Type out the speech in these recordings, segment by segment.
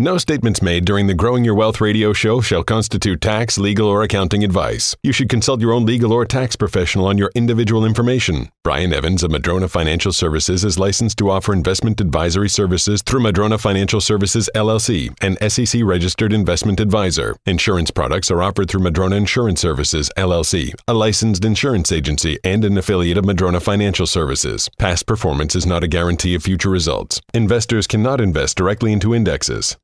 No statements made during the Growing Your Wealth radio show shall constitute tax, legal, or accounting advice. You should consult your own legal or tax professional on your individual information. Brian Evans of Madrona Financial Services is licensed to offer investment advisory services through Madrona Financial Services LLC, an SEC registered investment advisor. Insurance products are offered through Madrona Insurance Services LLC, a licensed insurance agency and an affiliate of Madrona Financial Services. Past performance is not a guarantee of future results. Investors cannot invest directly into indexes.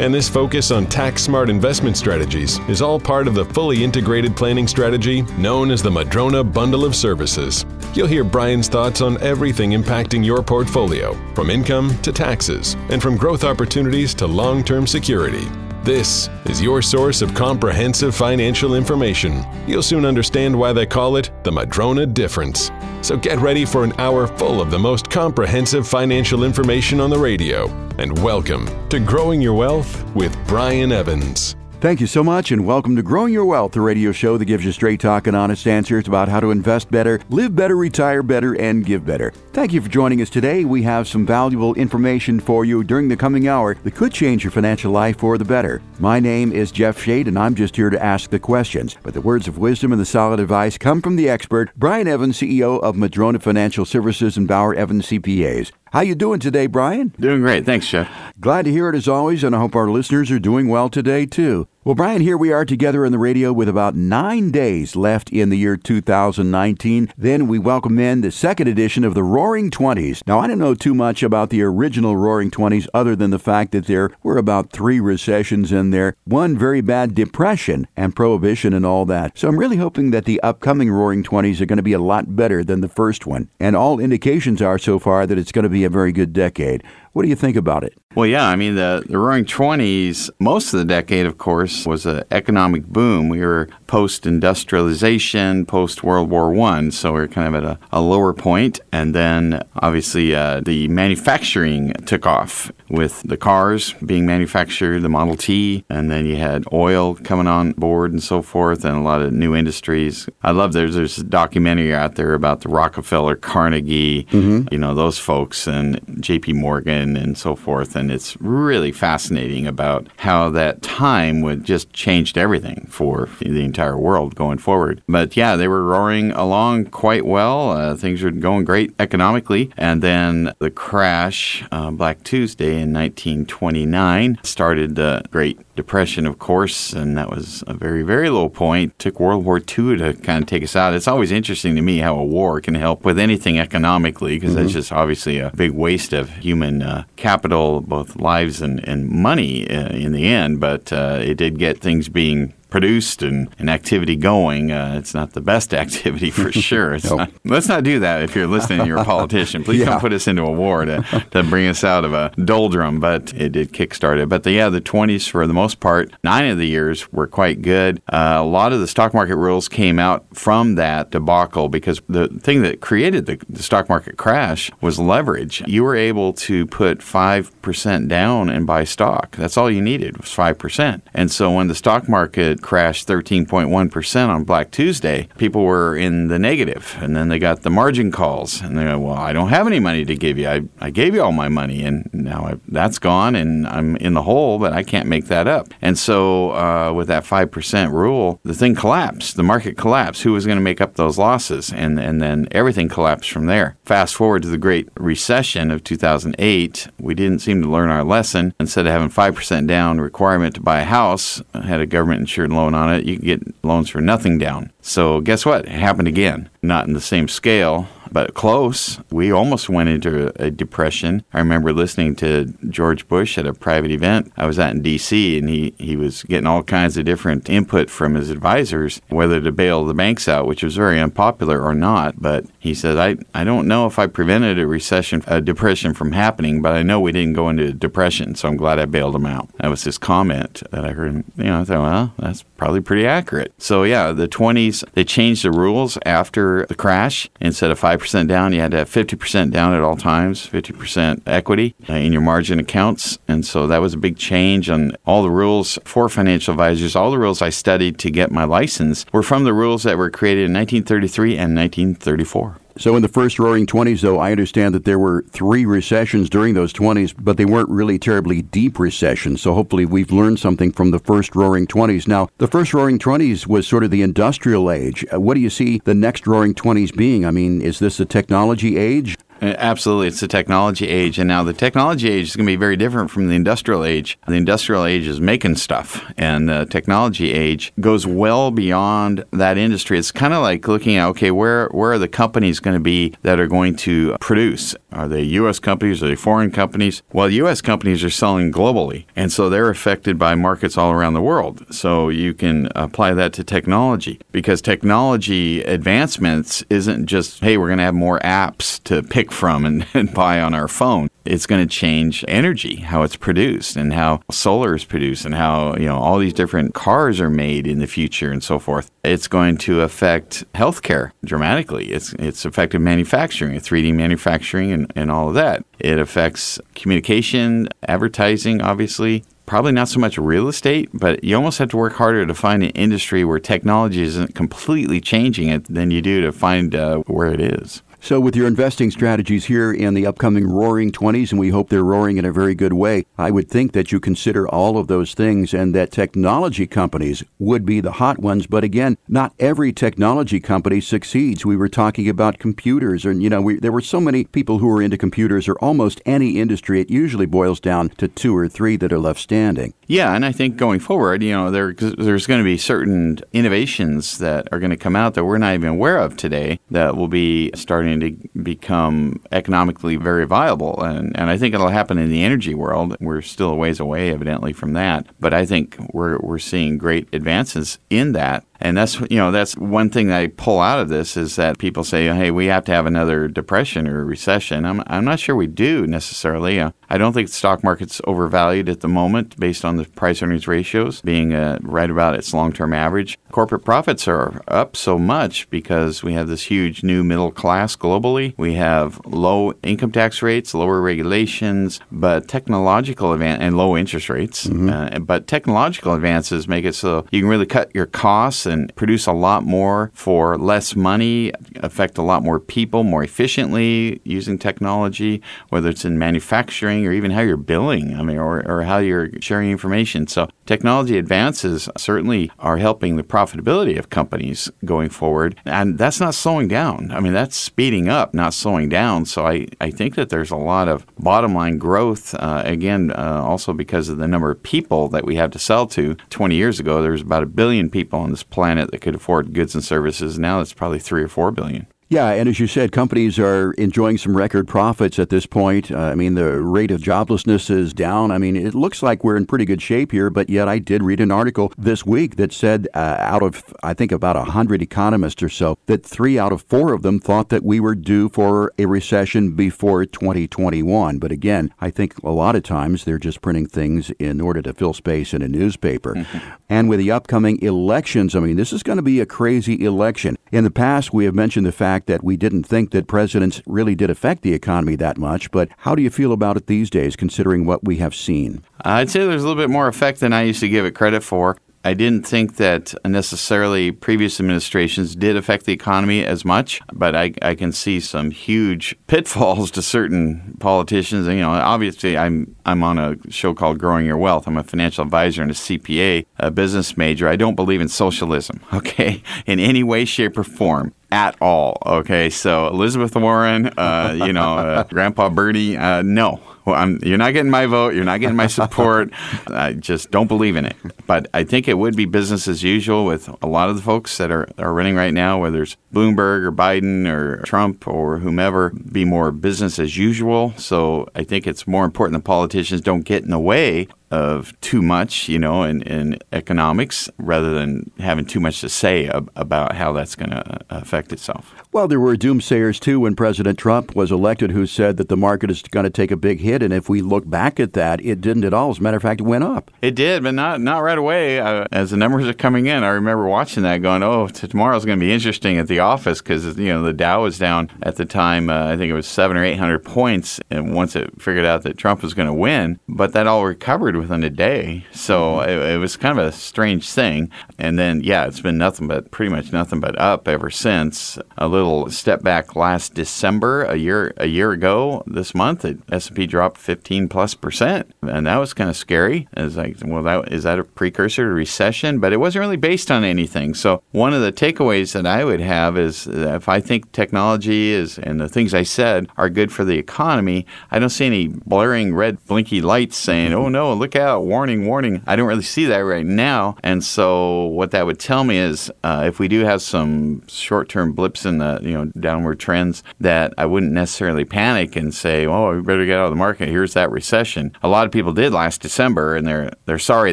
And this focus on tax smart investment strategies is all part of the fully integrated planning strategy known as the Madrona Bundle of Services. You'll hear Brian's thoughts on everything impacting your portfolio, from income to taxes, and from growth opportunities to long term security. This is your source of comprehensive financial information. You'll soon understand why they call it the Madrona Difference. So get ready for an hour full of the most comprehensive financial information on the radio. And welcome to Growing Your Wealth with Brian Evans. Thank you so much, and welcome to Growing Your Wealth, the radio show that gives you straight talk and honest answers about how to invest better, live better, retire better, and give better. Thank you for joining us today. We have some valuable information for you during the coming hour that could change your financial life for the better. My name is Jeff Shade, and I'm just here to ask the questions. But the words of wisdom and the solid advice come from the expert, Brian Evans, CEO of Madrona Financial Services and Bauer Evans CPAs. How you doing today, Brian? Doing great. Thanks, Jeff. Glad to hear it as always, and I hope our listeners are doing well today, too. Well, Brian, here we are together in the radio with about nine days left in the year 2019. Then we welcome in the second edition of the Roaring Twenties. Now, I don't know too much about the original Roaring Twenties other than the fact that there were about three recessions in there, one very bad depression and prohibition and all that. So I'm really hoping that the upcoming Roaring Twenties are going to be a lot better than the first one. And all indications are so far that it's going to be a very good decade. What do you think about it? Well, yeah, I mean, the, the roaring 20s, most of the decade, of course, was an economic boom. We were post industrialization, post World War I, so we were kind of at a, a lower point. And then obviously uh, the manufacturing took off with the cars being manufactured, the Model T, and then you had oil coming on board and so forth, and a lot of new industries. I love there's, there's a documentary out there about the Rockefeller, Carnegie, mm-hmm. you know, those folks, and JP Morgan and so forth and it's really fascinating about how that time would just changed everything for the entire world going forward. But yeah, they were roaring along quite well. Uh, things were going great economically, and then the crash, uh, Black Tuesday in 1929, started the Great Depression, of course, and that was a very, very low point. Took World War II to kind of take us out. It's always interesting to me how a war can help with anything economically, because mm-hmm. that's just obviously a big waste of human uh, capital, both lives and, and money uh, in the end, but uh, it did get things being produced and an activity going. Uh, it's not the best activity for sure. Nope. Not, let's not do that if you're listening, you're a politician. Please yeah. don't put us into a war to, to bring us out of a doldrum, but it did kickstart it. But the, yeah, the 20s, for the most part, nine of the years were quite good. Uh, a lot of the stock market rules came out from that debacle because the thing that created the, the stock market crash was leverage. You were able to put 5% down and buy stock. That's all you needed was 5%. And so when the stock market crashed 13.1% on Black Tuesday, people were in the negative, and then they got the margin calls, and they go, "Well, I don't have any money to give you. I, I gave you all my money, and now I, that's gone, and I'm in the hole, but I can't make that up." And so, uh, with that five percent rule, the thing collapsed. The market collapsed. Who was going to make up those losses? And and then everything collapsed from there. Fast forward to the Great Recession of 2008, we didn't seem to learn our lesson. Instead of having five percent down requirement to buy a house, had a government insured loan on it, you can get loans for nothing down. So guess what? It happened again. Not in the same scale, but close. We almost went into a depression. I remember listening to George Bush at a private event I was at in D.C., and he, he was getting all kinds of different input from his advisors whether to bail the banks out, which was very unpopular or not. But he said, I, I don't know if I prevented a recession, a depression from happening, but I know we didn't go into a depression, so I'm glad I bailed them out. That was his comment that I heard. You know, I thought, well, that's probably pretty accurate. So yeah, the 20s, they changed the rules after the crash. Instead of 5% down, you had to have 50% down at all times, 50% equity uh, in your margin accounts. And so that was a big change on all the rules for financial advisors. All the rules I studied to get my license were from the rules that were created in 1933 and 1934. So, in the first roaring 20s, though, I understand that there were three recessions during those 20s, but they weren't really terribly deep recessions. So, hopefully, we've learned something from the first roaring 20s. Now, the first roaring 20s was sort of the industrial age. Uh, what do you see the next roaring 20s being? I mean, is this a technology age? Uh, absolutely. It's the technology age. And now the technology age is going to be very different from the industrial age. The industrial age is making stuff, and the technology age goes well beyond that industry. It's kind of like looking at, okay, where, where are the companies going to be that are going to produce? Are they U.S. companies? Are they foreign companies? Well, U.S. companies are selling globally, and so they're affected by markets all around the world. So you can apply that to technology because technology advancements isn't just, hey, we're going to have more apps to pick from and, and buy on our phone. It's going to change energy, how it's produced, and how solar is produced, and how you know all these different cars are made in the future, and so forth. It's going to affect healthcare dramatically. It's it's affected manufacturing, 3D manufacturing, and, and all of that. It affects communication, advertising, obviously, probably not so much real estate, but you almost have to work harder to find an industry where technology isn't completely changing it than you do to find uh, where it is. So, with your investing strategies here in the upcoming roaring 20s, and we hope they're roaring in a very good way, I would think that you consider all of those things and that technology companies would be the hot ones. But again, not every technology company succeeds. We were talking about computers, and you know, we, there were so many people who were into computers or almost any industry. It usually boils down to two or three that are left standing. Yeah, and I think going forward, you know, there, there's going to be certain innovations that are going to come out that we're not even aware of today that will be starting to become economically very viable. And, and I think it'll happen in the energy world. We're still a ways away, evidently, from that. But I think we're, we're seeing great advances in that. And that's you know that's one thing I pull out of this is that people say, hey, we have to have another depression or recession. I'm I'm not sure we do necessarily. Uh, I don't think the stock market's overvalued at the moment based on the price earnings ratios being uh, right about its long term average. Corporate profits are up so much because we have this huge new middle class globally. We have low income tax rates, lower regulations, but technological advance and low interest rates. Mm-hmm. Uh, but technological advances make it so you can really cut your costs and produce a lot more for less money, affect a lot more people more efficiently using technology, whether it's in manufacturing or even how you're billing, I mean, or, or how you're sharing information. So technology advances certainly are helping the profitability of companies going forward. And that's not slowing down. I mean, that's speeding up, not slowing down. So I, I think that there's a lot of bottom line growth. Uh, again, uh, also because of the number of people that we have to sell to. 20 years ago, there was about a billion people on this planet planet that could afford goods and services. Now it's probably three or four billion. Yeah, and as you said, companies are enjoying some record profits at this point. Uh, I mean, the rate of joblessness is down. I mean, it looks like we're in pretty good shape here, but yet I did read an article this week that said uh, out of, I think, about 100 economists or so, that three out of four of them thought that we were due for a recession before 2021. But again, I think a lot of times they're just printing things in order to fill space in a newspaper. Mm-hmm. And with the upcoming elections, I mean, this is going to be a crazy election. In the past, we have mentioned the fact fact that we didn't think that presidents really did affect the economy that much. But how do you feel about it these days, considering what we have seen? I'd say there's a little bit more effect than I used to give it credit for. I didn't think that necessarily previous administrations did affect the economy as much, but I, I, can see some huge pitfalls to certain politicians. And, you know, obviously, I'm I'm on a show called Growing Your Wealth. I'm a financial advisor and a CPA, a business major. I don't believe in socialism, okay, in any way, shape, or form at all. Okay, so Elizabeth Warren, uh, you know, uh, Grandpa Bernie, uh, no. I'm, you're not getting my vote. You're not getting my support. I just don't believe in it. But I think it would be business as usual with a lot of the folks that are, are running right now, whether it's Bloomberg or Biden or Trump or whomever, be more business as usual. So I think it's more important that politicians don't get in the way of too much, you know, in, in economics rather than having too much to say ab- about how that's going to affect itself. Well, there were doomsayers too when President Trump was elected who said that the market is going to take a big hit. And if we look back at that, it didn't at all. As a matter of fact, it went up. It did, but not not right away. Uh, as the numbers are coming in, I remember watching that going, oh, tomorrow's going to be interesting at the office because, you know, the Dow was down at the time, uh, I think it was seven or 800 points. And once it figured out that Trump was going to win, but that all recovered within a day. So mm-hmm. it, it was kind of a strange thing. And then, yeah, it's been nothing but pretty much nothing but up ever since. A little step back last December, a year a year ago this month, S&P dropped 15 plus percent, and that was kind of scary. It's like, well, that is that a precursor to recession? But it wasn't really based on anything. So one of the takeaways that I would have is if I think technology is and the things I said are good for the economy, I don't see any blaring red blinky lights saying, "Oh no, look out! Warning, warning!" I don't really see that right now. And so what that would tell me is uh, if we do have some short-term blips in the you know downward trends that I wouldn't necessarily panic and say, "Oh, we better get out of the market. Here's that recession." A lot of people did last December, and they're they're sorry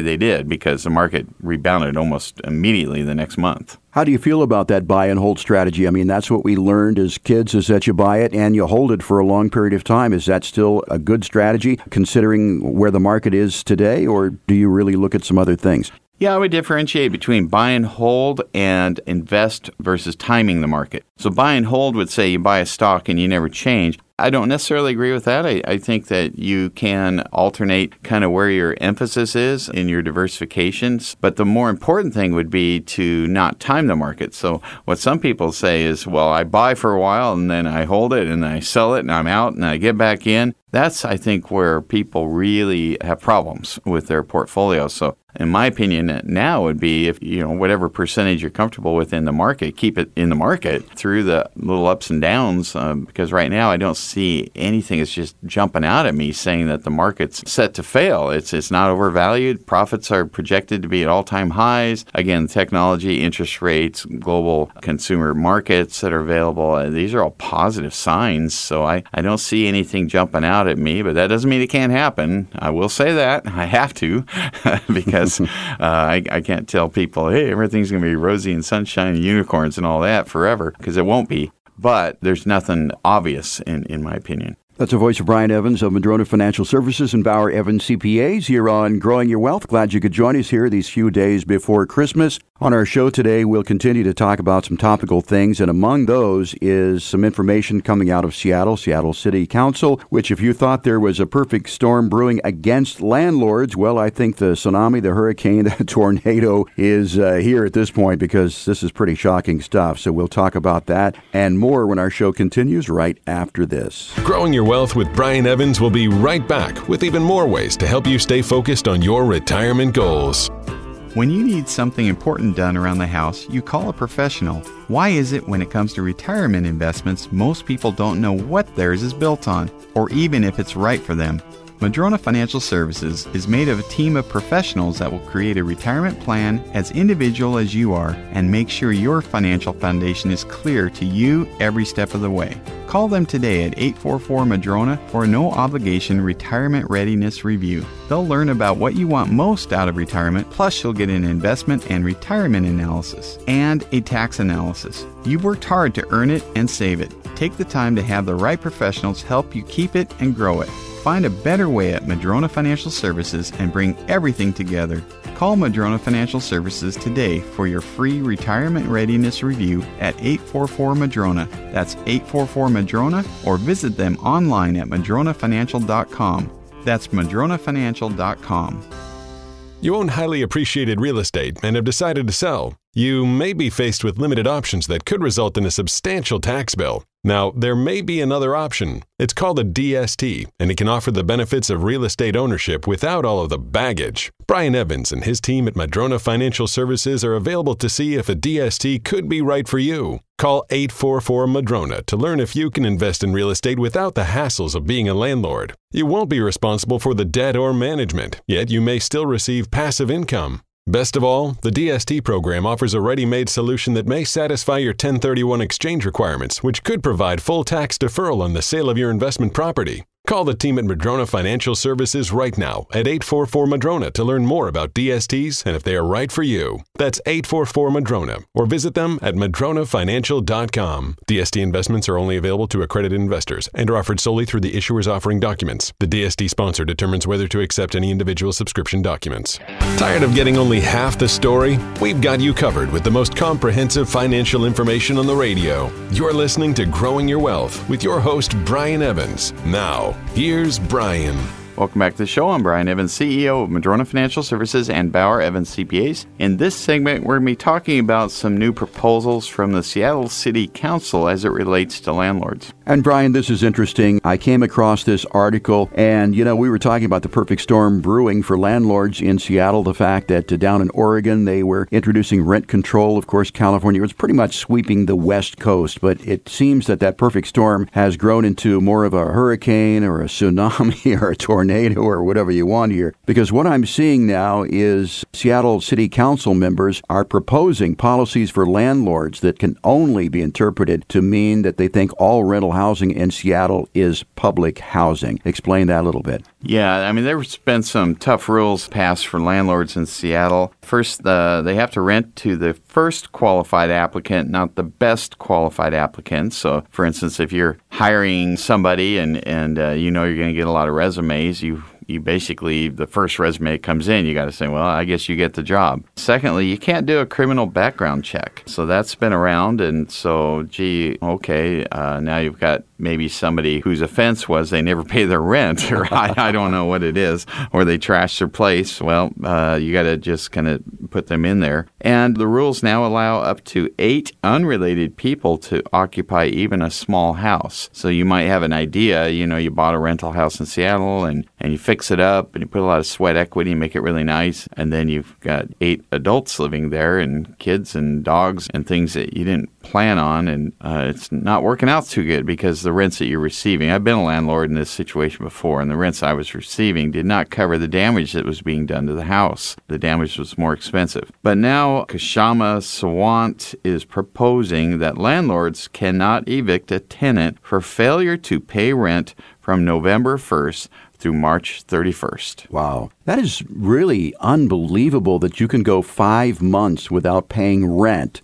they did because the market rebounded almost immediately the next month. How do you feel about that buy and hold strategy? I mean, that's what we learned as kids is that you buy it and you hold it for a long period of time. Is that still a good strategy considering where the market is today, or do you really look at some other things? Yeah, I would differentiate between buy and hold and invest versus timing the market. So, buy and hold would say you buy a stock and you never change. I don't necessarily agree with that. I, I think that you can alternate kind of where your emphasis is in your diversifications. But the more important thing would be to not time the market. So, what some people say is, well, I buy for a while and then I hold it and I sell it and I'm out and I get back in. That's, I think, where people really have problems with their portfolio. So, in my opinion, now would be if you know whatever percentage you're comfortable with in the market, keep it in the market through the little ups and downs. Um, because right now, I don't see anything that's just jumping out at me saying that the market's set to fail. It's it's not overvalued. Profits are projected to be at all-time highs. Again, technology, interest rates, global consumer markets that are available. Uh, these are all positive signs. So I I don't see anything jumping out at me. But that doesn't mean it can't happen. I will say that I have to because because uh, I, I can't tell people, hey, everything's going to be rosy and sunshine and unicorns and all that forever because it won't be. But there's nothing obvious in, in my opinion. That's the voice of Brian Evans of Madrona Financial Services and Bauer Evans CPAs here on Growing Your Wealth. Glad you could join us here these few days before Christmas. On our show today, we'll continue to talk about some topical things, and among those is some information coming out of Seattle, Seattle City Council, which, if you thought there was a perfect storm brewing against landlords, well, I think the tsunami, the hurricane, the tornado is uh, here at this point because this is pretty shocking stuff. So we'll talk about that and more when our show continues right after this. Growing Your Wealth with Brian Evans will be right back with even more ways to help you stay focused on your retirement goals. When you need something important done around the house, you call a professional. Why is it when it comes to retirement investments, most people don't know what theirs is built on, or even if it's right for them? Madrona Financial Services is made of a team of professionals that will create a retirement plan as individual as you are and make sure your financial foundation is clear to you every step of the way. Call them today at 844 Madrona for a no obligation retirement readiness review. They'll learn about what you want most out of retirement, plus, you'll get an investment and retirement analysis and a tax analysis. You've worked hard to earn it and save it. Take the time to have the right professionals help you keep it and grow it. Find a better way at Madrona Financial Services and bring everything together. Call Madrona Financial Services today for your free retirement readiness review at 844 Madrona. That's 844 Madrona or visit them online at madronafinancial.com. That's madronafinancial.com. You own highly appreciated real estate and have decided to sell. You may be faced with limited options that could result in a substantial tax bill. Now, there may be another option. It's called a DST, and it can offer the benefits of real estate ownership without all of the baggage. Brian Evans and his team at Madrona Financial Services are available to see if a DST could be right for you. Call 844 Madrona to learn if you can invest in real estate without the hassles of being a landlord. You won't be responsible for the debt or management, yet you may still receive passive income. Best of all, the DST program offers a ready made solution that may satisfy your 1031 exchange requirements, which could provide full tax deferral on the sale of your investment property. Call the team at Madrona Financial Services right now at 844 Madrona to learn more about DSTs and if they are right for you. That's 844 Madrona or visit them at madronafinancial.com. DST investments are only available to accredited investors and are offered solely through the issuers offering documents. The DST sponsor determines whether to accept any individual subscription documents. Tired of getting only half the story? We've got you covered with the most comprehensive financial information on the radio. You're listening to Growing Your Wealth with your host, Brian Evans. Now, Here's Brian. Welcome back to the show. I'm Brian Evans, CEO of Madrona Financial Services and Bauer Evans CPAs. In this segment, we're going to be talking about some new proposals from the Seattle City Council as it relates to landlords. And Brian, this is interesting. I came across this article, and you know, we were talking about the perfect storm brewing for landlords in Seattle. The fact that uh, down in Oregon they were introducing rent control. Of course, California was pretty much sweeping the West Coast, but it seems that that perfect storm has grown into more of a hurricane or a tsunami or a tornado tornado or whatever you want here. Because what I'm seeing now is Seattle City Council members are proposing policies for landlords that can only be interpreted to mean that they think all rental housing in Seattle is public housing. Explain that a little bit. Yeah, I mean, there's been some tough rules passed for landlords in Seattle. First, uh, they have to rent to the first qualified applicant, not the best qualified applicant. So, for instance, if you're hiring somebody and, and uh, you know you're going to get a lot of resumes, you you basically the first resume comes in, you got to say, well, I guess you get the job. Secondly, you can't do a criminal background check, so that's been around, and so gee, okay, uh, now you've got maybe somebody whose offense was they never pay their rent, or I, I don't know what it is, or they trash their place. Well, uh, you got to just kind of put them in there. And the rules now allow up to eight unrelated people to occupy even a small house. So you might have an idea, you know, you bought a rental house in Seattle and, and you fix it up and you put a lot of sweat equity and make it really nice. And then you've got eight adults living there and kids and dogs and things that you didn't plan on. And uh, it's not working out too good because the rents that you're receiving. I've been a landlord in this situation before, and the rents I was receiving did not cover the damage that was being done to the house. The damage was more expensive. But now Kshama Sawant is proposing that landlords cannot evict a tenant for failure to pay rent from November 1st through March 31st. Wow. That is really unbelievable that you can go five months without paying rent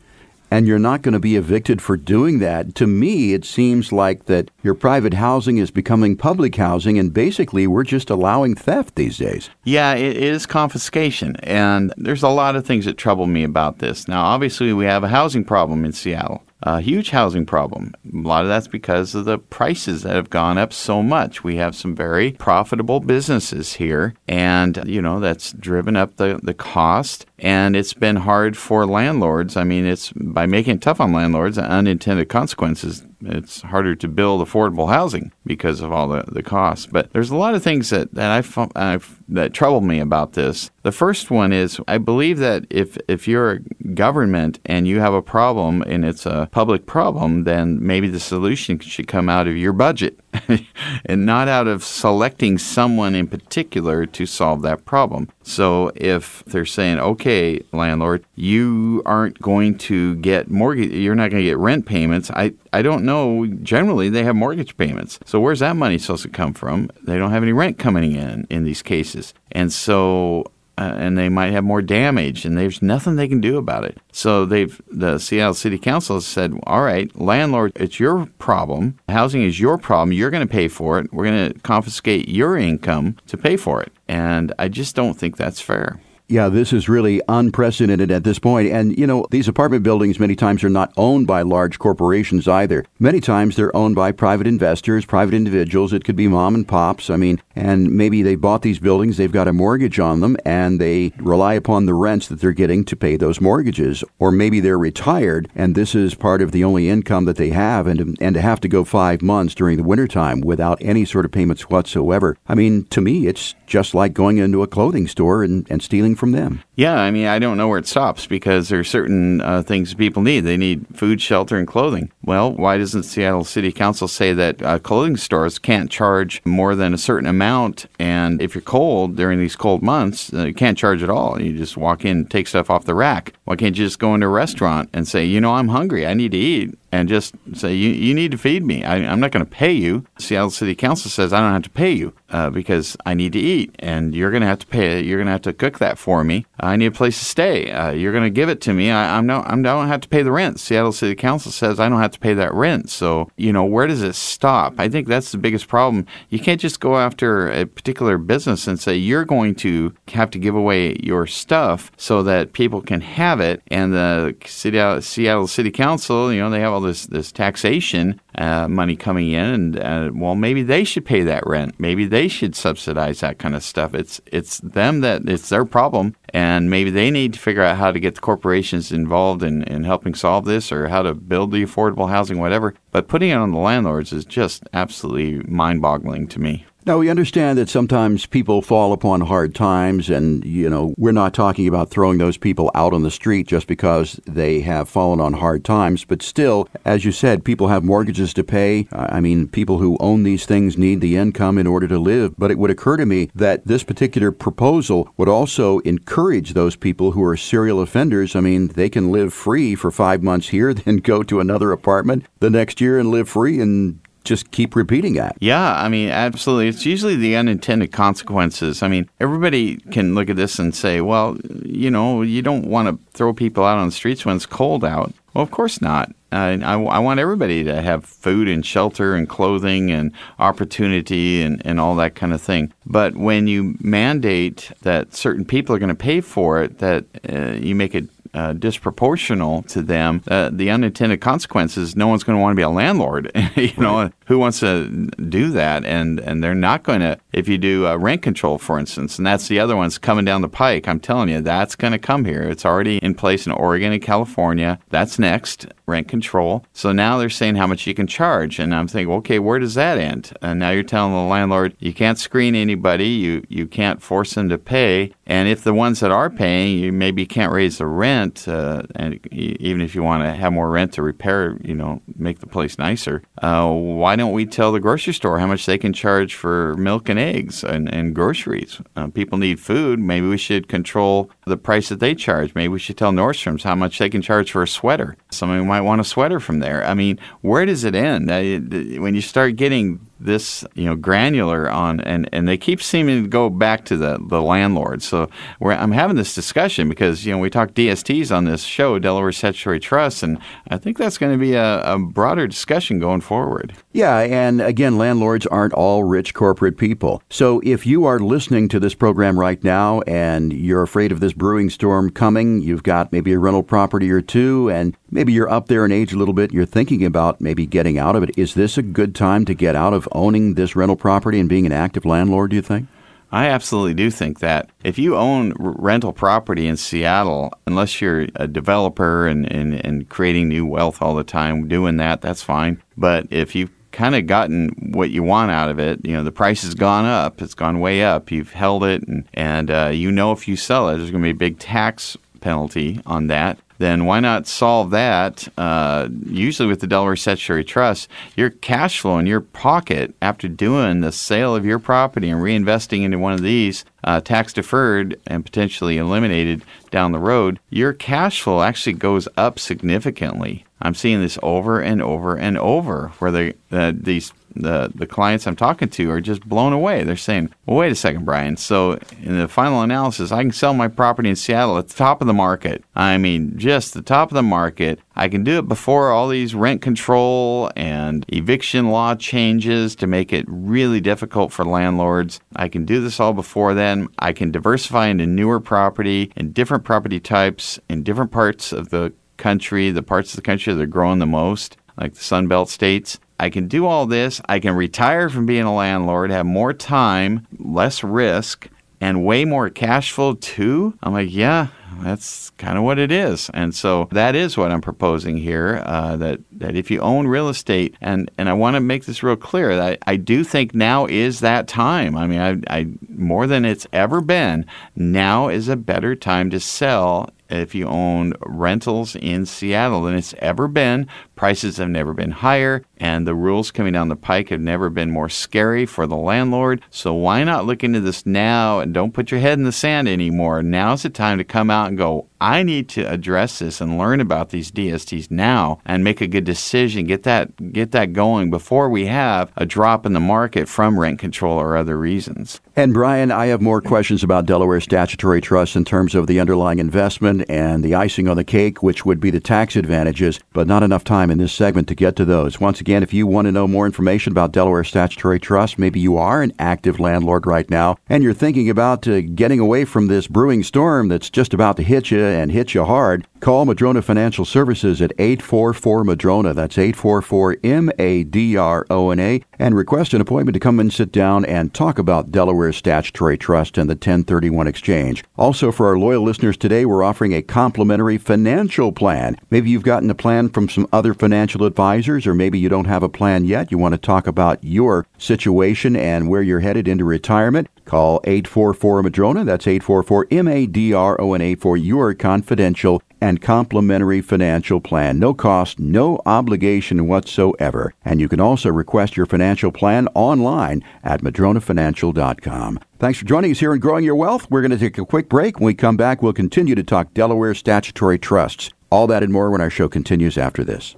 and you're not going to be evicted for doing that. To me, it seems like that your private housing is becoming public housing, and basically we're just allowing theft these days. Yeah, it is confiscation, and there's a lot of things that trouble me about this. Now, obviously, we have a housing problem in Seattle a huge housing problem. A lot of that's because of the prices that have gone up so much. We have some very profitable businesses here, and you know that's driven up the, the cost. And it's been hard for landlords. I mean, it's by making it tough on landlords, unintended consequences it's harder to build affordable housing because of all the, the costs. But there's a lot of things that, that I've, that trouble me about this. The first one is I believe that if if you're a government and you have a problem and it's a public problem, then maybe the solution should come out of your budget and not out of selecting someone in particular to solve that problem. So if they're saying, okay, landlord, you aren't going to get mortgage, you're not going to get rent payments. I, I don't know. Generally, they have mortgage payments. So where's that money supposed to come from? They don't have any rent coming in in these cases. And so uh, and they might have more damage, and there's nothing they can do about it. So they've the Seattle City Council has said, "All right, landlord, it's your problem. Housing is your problem. You're going to pay for it. We're going to confiscate your income to pay for it." And I just don't think that's fair. Yeah, this is really unprecedented at this point. And, you know, these apartment buildings many times are not owned by large corporations either. Many times they're owned by private investors, private individuals. It could be mom and pops. I mean, and maybe they bought these buildings, they've got a mortgage on them, and they rely upon the rents that they're getting to pay those mortgages. Or maybe they're retired, and this is part of the only income that they have, and, and to have to go five months during the wintertime without any sort of payments whatsoever. I mean, to me, it's just like going into a clothing store and, and stealing from them. Yeah, I mean, I don't know where it stops because there are certain uh, things people need. They need food, shelter, and clothing. Well, why doesn't Seattle City Council say that uh, clothing stores can't charge more than a certain amount? And if you're cold during these cold months, uh, you can't charge at all. You just walk in, take stuff off the rack. Why can't you just go into a restaurant and say, you know, I'm hungry, I need to eat? And just say, you, you need to feed me. I, am not going to pay you. Seattle City Council says, I don't have to pay you uh, because I need to eat, and you're going to have to pay it. You're going to have to cook that for me. I need a place to stay. Uh, you're going to give it to me. I, I'm no, I'm, I don't have to pay the rent. Seattle City Council says I don't have to pay that rent. So, you know, where does it stop? I think that's the biggest problem. You can't just go after a particular business and say you're going to have to give away your stuff so that people can have it. And the Seattle, Seattle City Council, you know, they have all this this taxation uh, money coming in, and uh, well, maybe they should pay that rent. Maybe they should subsidize that kind of stuff. It's it's them that it's their problem, and maybe they need to figure out how to get the corporations involved in, in helping solve this, or how to build the affordable housing, whatever. But putting it on the landlords is just absolutely mind-boggling to me. Now, we understand that sometimes people fall upon hard times, and, you know, we're not talking about throwing those people out on the street just because they have fallen on hard times. But still, as you said, people have mortgages to pay. I mean, people who own these things need the income in order to live. But it would occur to me that this particular proposal would also encourage those people who are serial offenders. I mean, they can live free for five months here, then go to another apartment the next year and live free and just keep repeating that. Yeah, I mean, absolutely. It's usually the unintended consequences. I mean, everybody can look at this and say, well, you know, you don't want to throw people out on the streets when it's cold out. Well, of course not. I, I, want everybody to have food and shelter and clothing and opportunity and, and all that kind of thing. But when you mandate that certain people are going to pay for it, that uh, you make it uh, disproportional to them, uh, the unintended consequences, no one's going to want to be a landlord. you know, right. who wants to do that? And and they're not going to. If you do uh, rent control, for instance, and that's the other one's coming down the pike. I'm telling you, that's going to come here. It's already in place in Oregon and California. That's next rent control. So now they're saying how much you can charge, and I'm thinking, okay, where does that end? And now you're telling the landlord you can't screen anybody, you you can't force them to pay, and if the ones that are paying, you maybe can't raise the rent, uh, and even if you want to have more rent to repair, you know, make the place nicer. Uh, why don't we tell the grocery store how much they can charge for milk and eggs and, and groceries? Uh, people need food. Maybe we should control the price that they charge. Maybe we should tell Nordstrom's how much they can charge for a sweater. Somebody might want a sweater from there. I mean, where does it end? when you start getting this you know granular on and and they keep seeming to go back to the the landlord. So I'm having this discussion because you know we talk DSTs on this show Delaware Statutory Trust and I think that's going to be a, a broader discussion going forward. Yeah and again landlords aren't all rich corporate people. So if you are listening to this program right now and you're afraid of this brewing storm coming you've got maybe a rental property or two and maybe you're up there in age a little bit you're thinking about maybe getting out of it is this a good time to get out of owning this rental property and being an active landlord, do you think? I absolutely do think that. If you own rental property in Seattle, unless you're a developer and, and, and creating new wealth all the time, doing that, that's fine. But if you've kind of gotten what you want out of it. You know, the price has gone up, it's gone way up. You've held it, and, and uh, you know if you sell it, there's going to be a big tax penalty on that then why not solve that? Uh, usually with the Delaware Statutory Trust, your cash flow in your pocket after doing the sale of your property and reinvesting into one of these uh, tax deferred and potentially eliminated down the road, your cash flow actually goes up significantly. I'm seeing this over and over and over where they, uh, these the the clients I'm talking to are just blown away. They're saying, "Well, wait a second, Brian. So in the final analysis, I can sell my property in Seattle at the top of the market. I mean, just the top of the market. I can do it before all these rent control and eviction law changes to make it really difficult for landlords. I can do this all before then. I can diversify into newer property and different property types in different parts of the country, the parts of the country that are growing the most, like the Sun Belt states. I can do all this. I can retire from being a landlord, have more time, less risk, and way more cash flow too. I'm like, yeah, that's kind of what it is. And so that is what I'm proposing here. Uh, that that if you own real estate, and and I want to make this real clear, that I, I do think now is that time. I mean, I, I more than it's ever been. Now is a better time to sell if you own rentals in Seattle than it's ever been. Prices have never been higher, and the rules coming down the pike have never been more scary for the landlord. So why not look into this now and don't put your head in the sand anymore? Now's the time to come out and go, I need to address this and learn about these DSTs now and make a good decision. Get that get that going before we have a drop in the market from rent control or other reasons. And Brian, I have more questions about Delaware statutory trusts in terms of the underlying investment and the icing on the cake, which would be the tax advantages, but not enough time in this segment to get to those. Once again, if you want to know more information about Delaware statutory trusts, maybe you are an active landlord right now and you're thinking about uh, getting away from this brewing storm that's just about to hit you and hit you hard, call Madrona Financial Services at 844 Madrona. That's 844 M A D R O N A and request an appointment to come and sit down and talk about Delaware Statutory Trust and the 1031 exchange. Also, for our loyal listeners today, we're offering a complimentary financial plan. Maybe you've gotten a plan from some other financial advisors, or maybe you don't have a plan yet. You want to talk about your situation and where you're headed into retirement. Call 844 Madrona. That's 844 M A D R O N A for your confidential and complimentary financial plan. No cost, no obligation whatsoever. And you can also request your financial plan online at madronafinancial.com. Thanks for joining us here in Growing Your Wealth. We're going to take a quick break. When we come back, we'll continue to talk Delaware statutory trusts. All that and more when our show continues after this.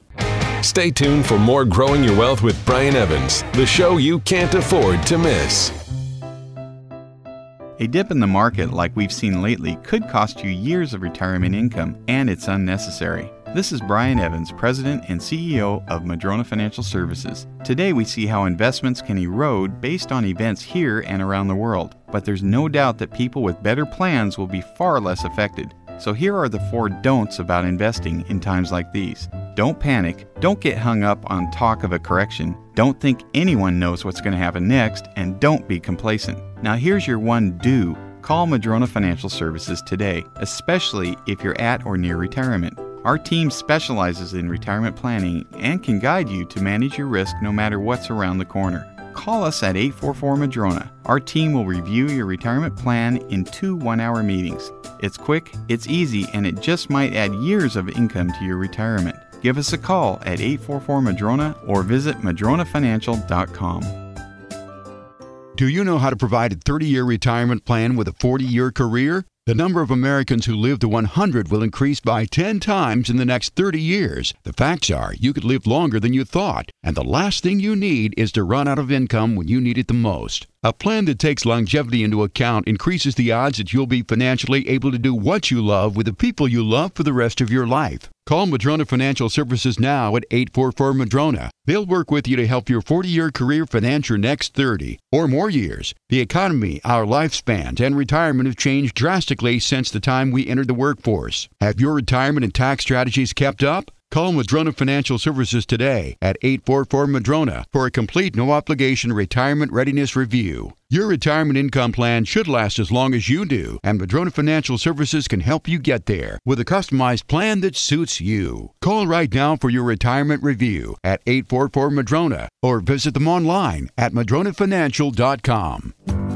Stay tuned for more Growing Your Wealth with Brian Evans, the show you can't afford to miss. A dip in the market like we've seen lately could cost you years of retirement income, and it's unnecessary. This is Brian Evans, President and CEO of Madrona Financial Services. Today we see how investments can erode based on events here and around the world, but there's no doubt that people with better plans will be far less affected. So here are the four don'ts about investing in times like these. Don't panic, don't get hung up on talk of a correction, don't think anyone knows what's going to happen next, and don't be complacent. Now, here's your one do call Madrona Financial Services today, especially if you're at or near retirement. Our team specializes in retirement planning and can guide you to manage your risk no matter what's around the corner. Call us at 844 Madrona. Our team will review your retirement plan in two one hour meetings. It's quick, it's easy, and it just might add years of income to your retirement. Give us a call at 844 Madrona or visit madronafinancial.com. Do you know how to provide a 30 year retirement plan with a 40 year career? The number of Americans who live to 100 will increase by 10 times in the next 30 years. The facts are you could live longer than you thought, and the last thing you need is to run out of income when you need it the most. A plan that takes longevity into account increases the odds that you'll be financially able to do what you love with the people you love for the rest of your life. Call Madrona Financial Services now at 844 Madrona. They'll work with you to help your 40 year career finance your next 30 or more years. The economy, our lifespans, and retirement have changed drastically since the time we entered the workforce. Have your retirement and tax strategies kept up? Call Madrona Financial Services today at 844 Madrona for a complete no obligation retirement readiness review. Your retirement income plan should last as long as you do, and Madrona Financial Services can help you get there with a customized plan that suits you. Call right now for your retirement review at 844 Madrona or visit them online at madronafinancial.com.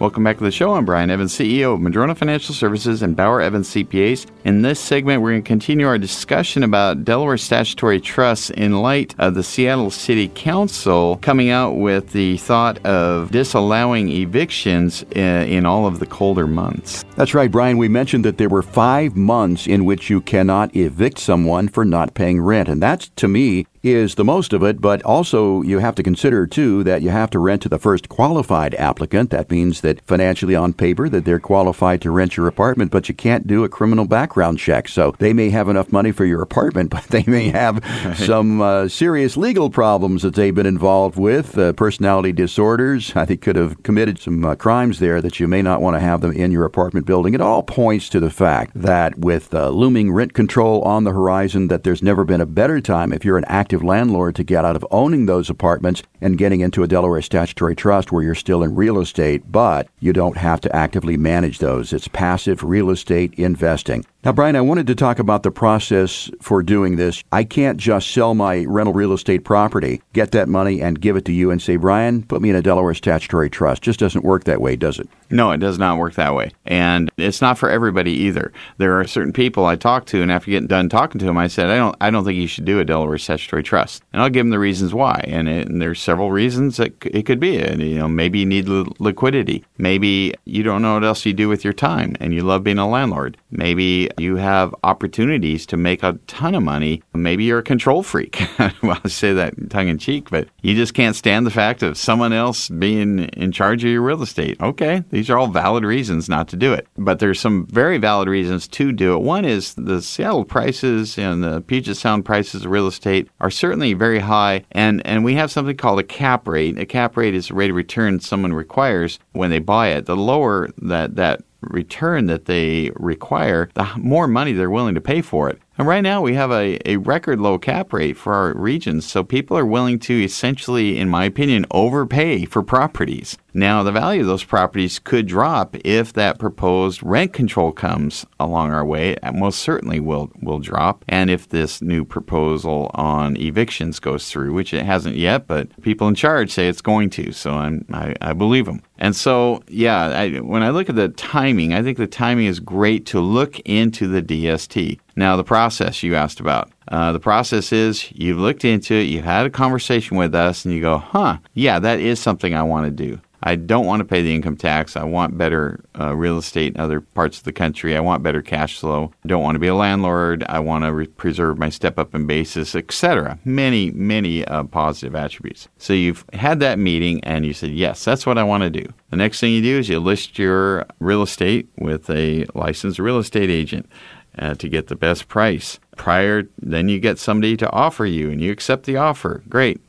Welcome back to the show. I'm Brian Evans, CEO of Madrona Financial Services and Bauer Evans CPAs. In this segment, we're going to continue our discussion about Delaware statutory trusts in light of the Seattle City Council coming out with the thought of disallowing evictions in, in all of the colder months. That's right, Brian. We mentioned that there were five months in which you cannot evict someone for not paying rent. And that's, to me, is the most of it, but also you have to consider too that you have to rent to the first qualified applicant. That means that financially on paper that they're qualified to rent your apartment, but you can't do a criminal background check. So they may have enough money for your apartment, but they may have some uh, serious legal problems that they've been involved with, uh, personality disorders. I think could have committed some uh, crimes there that you may not want to have them in your apartment building. It all points to the fact that with uh, looming rent control on the horizon, that there's never been a better time if you're an active active landlord to get out of owning those apartments and getting into a Delaware statutory trust where you're still in real estate, but you don't have to actively manage those. It's passive real estate investing. Now, Brian, I wanted to talk about the process for doing this. I can't just sell my rental real estate property, get that money, and give it to you and say, Brian, put me in a Delaware statutory trust. Just doesn't work that way, does it? No, it does not work that way. And it's not for everybody either. There are certain people I talk to, and after getting done talking to them, I said, I don't, I don't think you should do a Delaware statutory trust. And I'll give them the reasons why. And, it, and there's several reasons that it could be. And, you know, maybe you need liquidity. Maybe you don't know what else you do with your time, and you love being a landlord. Maybe you have opportunities to make a ton of money. Maybe you're a control freak. well, I say that tongue in cheek, but you just can't stand the fact of someone else being in charge of your real estate. Okay, these are all valid reasons not to do it. But there's some very valid reasons to do it. One is the Seattle prices and the Puget Sound prices of real estate are certainly very high, and, and we have something called a cap rate. A cap rate is the rate of return someone requires when they buy it. The lower that, that return that they require, the more money they're willing to pay for it. And right now we have a, a record low cap rate for our regions. So people are willing to essentially, in my opinion, overpay for properties. Now, the value of those properties could drop if that proposed rent control comes along our way. It most certainly will, will drop. And if this new proposal on evictions goes through, which it hasn't yet, but people in charge say it's going to. So I'm, I, I believe them. And so, yeah, I, when I look at the timing, I think the timing is great to look into the DST. Now, the process you asked about. Uh, the process is you've looked into it, you've had a conversation with us, and you go, huh, yeah, that is something I want to do. I don't want to pay the income tax. I want better uh, real estate in other parts of the country. I want better cash flow. I don't want to be a landlord. I want to re- preserve my step up in basis, etc. Many, many uh, positive attributes. So you've had that meeting and you said, yes, that's what I want to do. The next thing you do is you list your real estate with a licensed real estate agent uh, to get the best price. Prior, then you get somebody to offer you and you accept the offer. Great.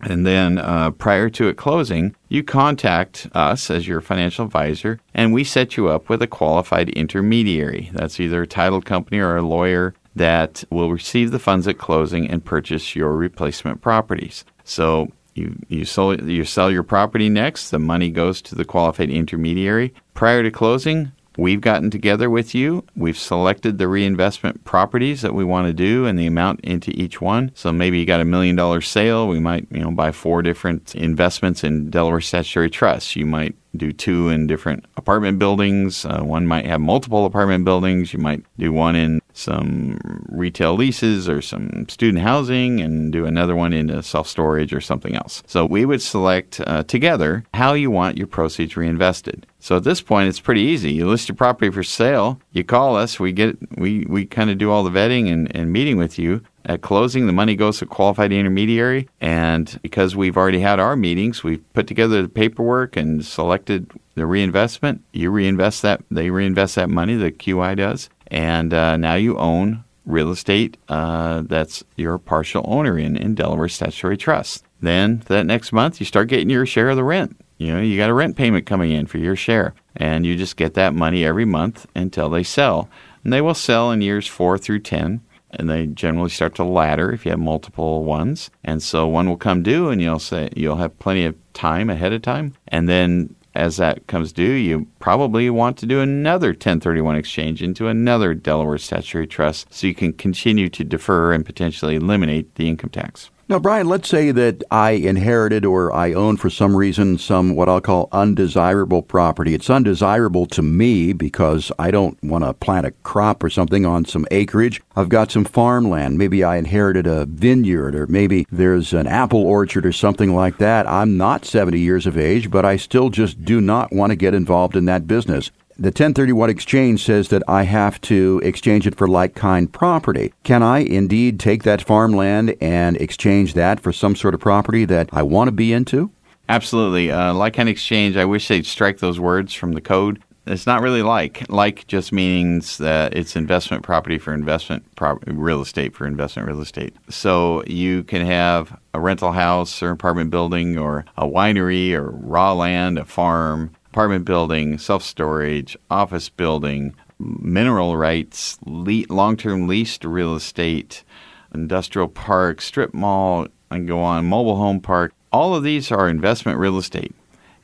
And then uh, prior to it closing, you contact us as your financial advisor, and we set you up with a qualified intermediary. That's either a title company or a lawyer that will receive the funds at closing and purchase your replacement properties. So you you sell you sell your property next. The money goes to the qualified intermediary. Prior to closing, We've gotten together with you. We've selected the reinvestment properties that we want to do and the amount into each one. So maybe you got a million dollar sale. We might, you know, buy four different investments in Delaware statutory trusts. You might do two in different apartment buildings. Uh, one might have multiple apartment buildings. You might do one in some retail leases or some student housing and do another one into self storage or something else. So we would select uh, together how you want your proceeds reinvested. So at this point, it's pretty easy. You list your property for sale. You call us. We get we we kind of do all the vetting and, and meeting with you. At closing, the money goes to qualified intermediary, and because we've already had our meetings, we've put together the paperwork and selected the reinvestment. You reinvest that; they reinvest that money. The QI does, and uh, now you own real estate uh, that's you're partial owner in in Delaware Statutory Trust. Then that next month, you start getting your share of the rent. You know, you got a rent payment coming in for your share, and you just get that money every month until they sell. And they will sell in years four through ten and they generally start to ladder if you have multiple ones. And so one will come due, and you'll say you'll have plenty of time ahead of time, and then as that comes due, you probably want to do another 1031 exchange into another Delaware statutory trust so you can continue to defer and potentially eliminate the income tax. Now, Brian, let's say that I inherited or I own for some reason some what I'll call undesirable property. It's undesirable to me because I don't want to plant a crop or something on some acreage. I've got some farmland. Maybe I inherited a vineyard or maybe there's an apple orchard or something like that. I'm not 70 years of age, but I still just do not want to get involved in that business. The 1031 exchange says that I have to exchange it for like kind property. Can I indeed take that farmland and exchange that for some sort of property that I want to be into? Absolutely. Uh, like kind exchange, I wish they'd strike those words from the code. It's not really like. Like just means that it's investment property for investment pro- real estate for investment real estate. So you can have a rental house or apartment building or a winery or raw land, a farm, apartment building, self storage, office building, mineral rights, le- long term leased real estate, industrial park, strip mall, and go on, mobile home park. All of these are investment real estate.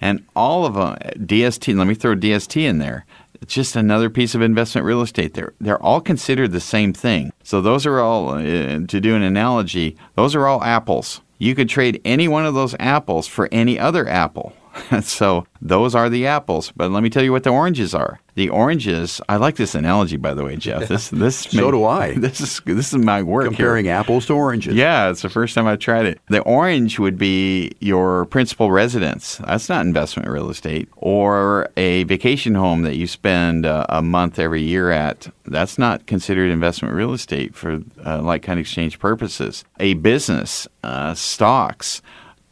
And all of them, DST, let me throw DST in there. It's just another piece of investment real estate. They're, they're all considered the same thing. So those are all, uh, to do an analogy, those are all apples. You could trade any one of those apples for any other apple. so those are the apples. But let me tell you what the oranges are. The oranges. I like this analogy, by the way, Jeff. This this so may, do I. This is this is my work comparing here. apples to oranges. Yeah, it's the first time I've tried it. The orange would be your principal residence. That's not investment real estate, or a vacation home that you spend uh, a month every year at. That's not considered investment real estate for uh, like kind of exchange purposes. A business, uh, stocks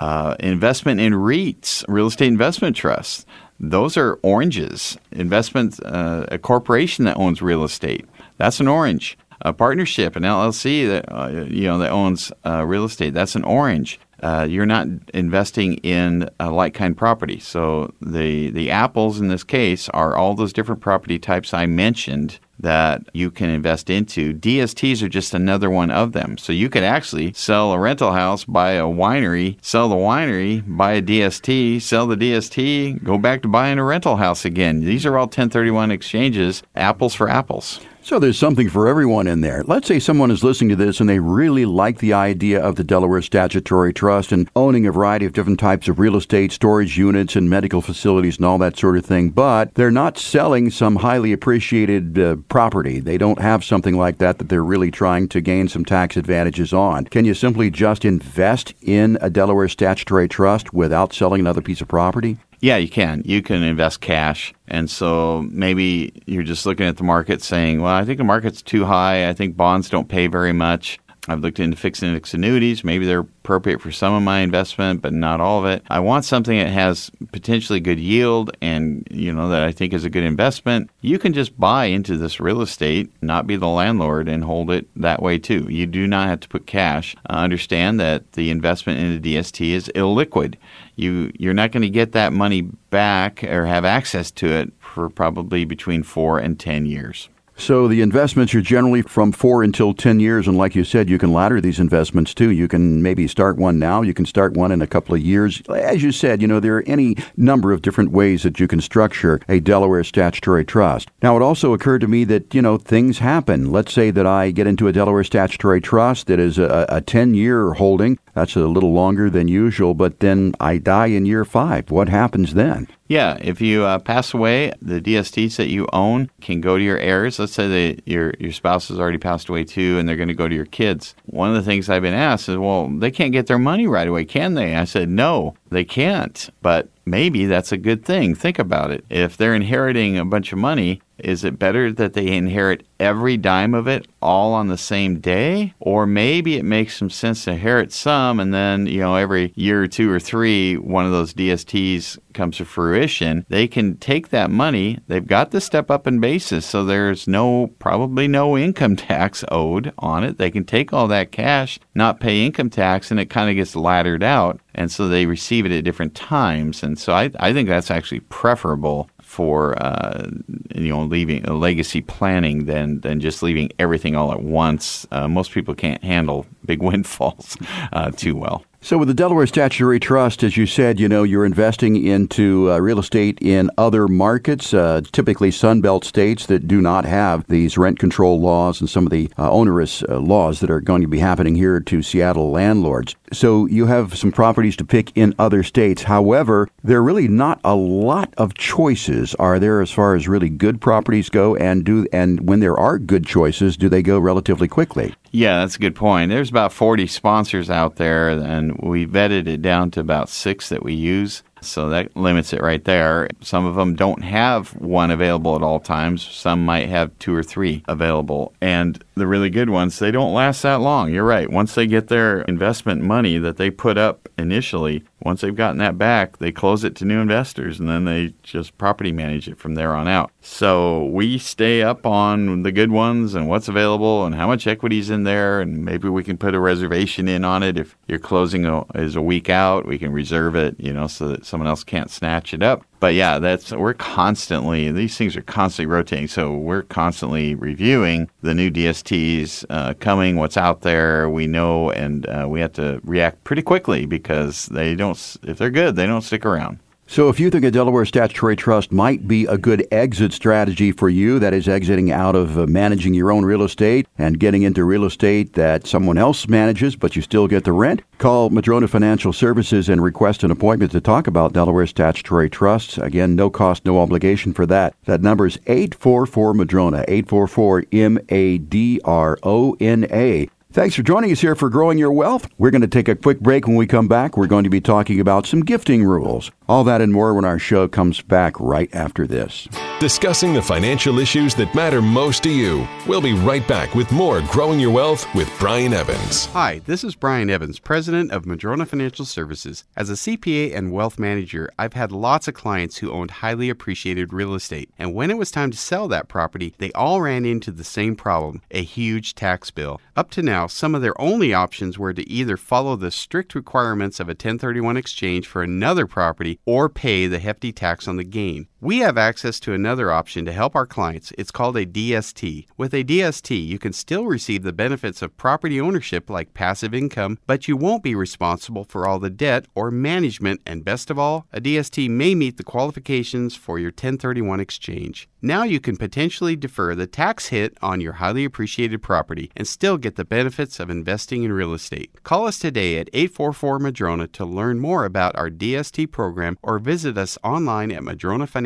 uh, investment in REITs, real estate investment trusts. Those are oranges. Investment, uh, a corporation that owns real estate, that's an orange. A partnership, an LLC that uh, you know that owns uh, real estate, that's an orange. Uh, you're not investing in a like kind property. So the the apples in this case are all those different property types I mentioned that you can invest into. DSTs are just another one of them. So you could actually sell a rental house, buy a winery, sell the winery, buy a DST, sell the DST, go back to buying a rental house again. These are all 1031 exchanges, apples for apples. So there's something for everyone in there. Let's say someone is listening to this and they really like the idea of the Delaware Statutory Trust and owning a variety of different types of real estate, storage units, and medical facilities and all that sort of thing, but they're not selling some highly appreciated uh, property. They don't have something like that that they're really trying to gain some tax advantages on. Can you simply just invest in a Delaware Statutory Trust without selling another piece of property? Yeah, you can. You can invest cash. And so maybe you're just looking at the market saying, well, I think the market's too high. I think bonds don't pay very much. I've looked into fixed index annuities. Maybe they're appropriate for some of my investment, but not all of it. I want something that has potentially good yield and, you know, that I think is a good investment. You can just buy into this real estate, not be the landlord, and hold it that way too. You do not have to put cash. Uh, understand that the investment in the DST is illiquid you you're not going to get that money back or have access to it for probably between 4 and 10 years. So the investments are generally from four until 10 years. And like you said, you can ladder these investments too. You can maybe start one now. You can start one in a couple of years. As you said, you know, there are any number of different ways that you can structure a Delaware statutory trust. Now, it also occurred to me that, you know, things happen. Let's say that I get into a Delaware statutory trust that is a, a 10 year holding. That's a little longer than usual, but then I die in year five. What happens then? Yeah, if you uh, pass away, the DSTs that you own can go to your heirs. Let's say that your your spouse has already passed away too, and they're going to go to your kids. One of the things I've been asked is, well, they can't get their money right away, can they? I said, no, they can't. But maybe that's a good thing. Think about it. If they're inheriting a bunch of money, is it better that they inherit every dime of it all on the same day? Or maybe it makes some sense to inherit some and then, you know, every year or two or three, one of those DSTs comes to fruition. They can take that money, they've got the step up in basis, so there's no, probably no income tax owed on it. They can take all that cash, not pay income tax, and it kind of gets laddered out. And so they receive it at different times. And so I, I think that's actually preferable for uh, you know leaving uh, legacy planning than than just leaving everything all at once. Uh, most people can't handle big windfalls uh, too well. So, with the Delaware Statutory Trust, as you said, you know, you're investing into uh, real estate in other markets, uh, typically Sunbelt states that do not have these rent control laws and some of the uh, onerous uh, laws that are going to be happening here to Seattle landlords. So, you have some properties to pick in other states. However, there are really not a lot of choices, are there, as far as really good properties go? And do and when there are good choices, do they go relatively quickly? Yeah, that's a good point. There's about 40 sponsors out there, and we vetted it down to about six that we use. So that limits it right there. Some of them don't have one available at all times. Some might have two or three available. And the really good ones, they don't last that long. You're right. Once they get their investment money that they put up initially, once they've gotten that back, they close it to new investors and then they just property manage it from there on out. So we stay up on the good ones and what's available and how much equity's in there. And maybe we can put a reservation in on it. If your closing is a week out, we can reserve it, you know, so that someone else can't snatch it up. But yeah, that's we're constantly these things are constantly rotating. So we're constantly reviewing the new DSTs uh, coming, what's out there. We know, and uh, we have to react pretty quickly because they don't. If they're good, they don't stick around. So, if you think a Delaware Statutory Trust might be a good exit strategy for you, that is exiting out of uh, managing your own real estate and getting into real estate that someone else manages, but you still get the rent, call Madrona Financial Services and request an appointment to talk about Delaware Statutory Trusts. Again, no cost, no obligation for that. That number is 844 Madrona, 844 M A D R O N A. Thanks for joining us here for Growing Your Wealth. We're going to take a quick break. When we come back, we're going to be talking about some gifting rules. All that and more when our show comes back right after this. Discussing the financial issues that matter most to you. We'll be right back with more Growing Your Wealth with Brian Evans. Hi, this is Brian Evans, president of Madrona Financial Services. As a CPA and wealth manager, I've had lots of clients who owned highly appreciated real estate. And when it was time to sell that property, they all ran into the same problem a huge tax bill. Up to now, some of their only options were to either follow the strict requirements of a 1031 exchange for another property or pay the hefty tax on the gain. We have access to another option to help our clients. It's called a DST. With a DST, you can still receive the benefits of property ownership like passive income, but you won't be responsible for all the debt or management, and best of all, a DST may meet the qualifications for your 1031 exchange. Now you can potentially defer the tax hit on your highly appreciated property and still get the benefits of investing in real estate. Call us today at 844 Madrona to learn more about our DST program or visit us online at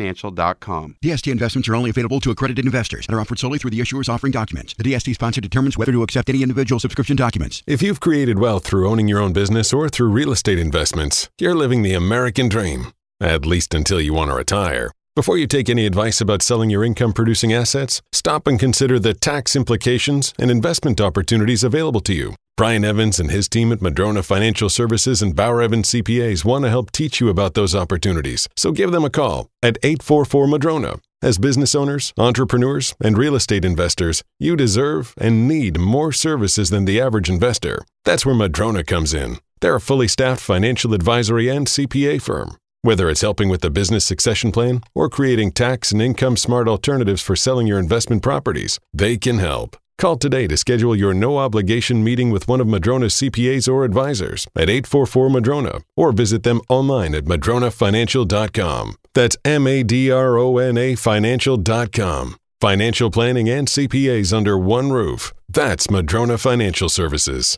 madronafinancial.com. DST investments are only available to accredited investors and are offered solely through the issuers offering documents. The DST sponsor determines whether to accept any individual subscription documents. If you've created wealth through owning your own business or through real estate investments, you're living the American dream. At least until you want to retire. Before you take any advice about selling your income producing assets, stop and consider the tax implications and investment opportunities available to you. Brian Evans and his team at Madrona Financial Services and Bauer Evans CPAs want to help teach you about those opportunities. So give them a call at 844 Madrona. As business owners, entrepreneurs, and real estate investors, you deserve and need more services than the average investor. That's where Madrona comes in. They're a fully staffed financial advisory and CPA firm. Whether it's helping with the business succession plan or creating tax and income smart alternatives for selling your investment properties, they can help. Call today to schedule your no obligation meeting with one of Madrona's CPAs or advisors at 844 Madrona or visit them online at madronafinancial.com. That's M A D R O N A financial.com. Financial planning and CPAs under one roof. That's Madrona Financial Services.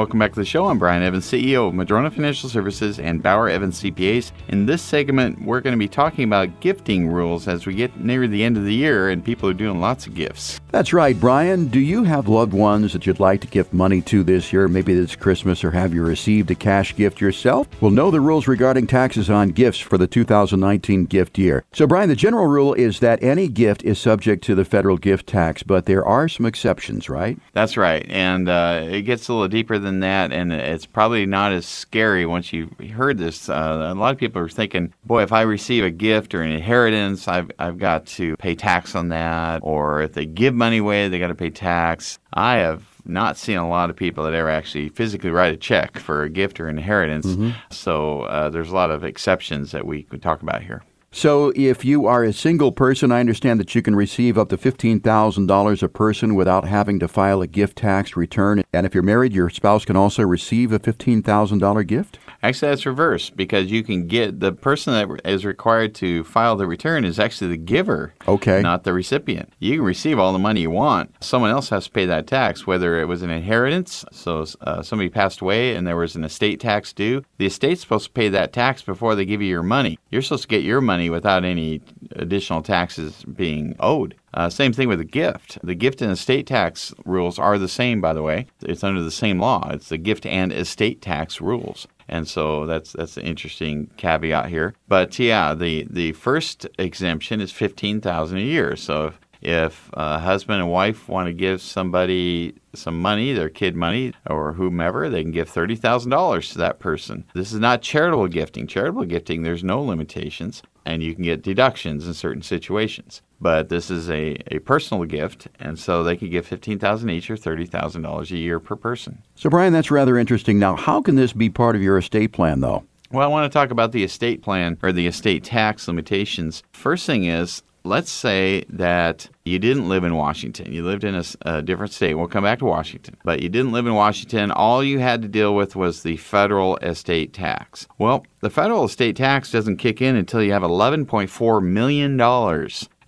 Welcome back to the show. I'm Brian Evans, CEO of Madrona Financial Services and Bauer Evans CPAs. In this segment, we're going to be talking about gifting rules as we get near the end of the year and people are doing lots of gifts. That's right, Brian. Do you have loved ones that you'd like to gift money to this year? Maybe this Christmas, or have you received a cash gift yourself? Well, know the rules regarding taxes on gifts for the 2019 gift year. So, Brian, the general rule is that any gift is subject to the federal gift tax, but there are some exceptions, right? That's right. And uh, it gets a little deeper than than that, and it's probably not as scary once you heard this. Uh, a lot of people are thinking, boy, if I receive a gift or an inheritance, I've, I've got to pay tax on that. Or if they give money away, they got to pay tax. I have not seen a lot of people that ever actually physically write a check for a gift or inheritance. Mm-hmm. So uh, there's a lot of exceptions that we could talk about here. So, if you are a single person, I understand that you can receive up to $15,000 a person without having to file a gift tax return. And if you're married, your spouse can also receive a $15,000 gift? Actually, that's reversed because you can get the person that is required to file the return is actually the giver, okay, not the recipient. You can receive all the money you want. Someone else has to pay that tax, whether it was an inheritance, so uh, somebody passed away and there was an estate tax due. The estate's supposed to pay that tax before they give you your money. You're supposed to get your money without any additional taxes being owed. Uh, same thing with a gift. The gift and estate tax rules are the same, by the way. It's under the same law. It's the gift and estate tax rules. And so that's that's an interesting caveat here. But yeah, the the first exemption is fifteen thousand a year. So if, if a husband and wife want to give somebody some money, their kid money, or whomever, they can give $30,000 to that person. This is not charitable gifting. Charitable gifting, there's no limitations, and you can get deductions in certain situations. But this is a, a personal gift, and so they could give 15000 each or $30,000 a year per person. So, Brian, that's rather interesting. Now, how can this be part of your estate plan, though? Well, I want to talk about the estate plan or the estate tax limitations. First thing is, let's say that you didn't live in Washington. You lived in a, a, different state. We'll come back to Washington. But you didn't live in Washington. All you had to deal with was the federal estate tax. Well, the federal estate tax doesn't kick in until you have $11.4 million.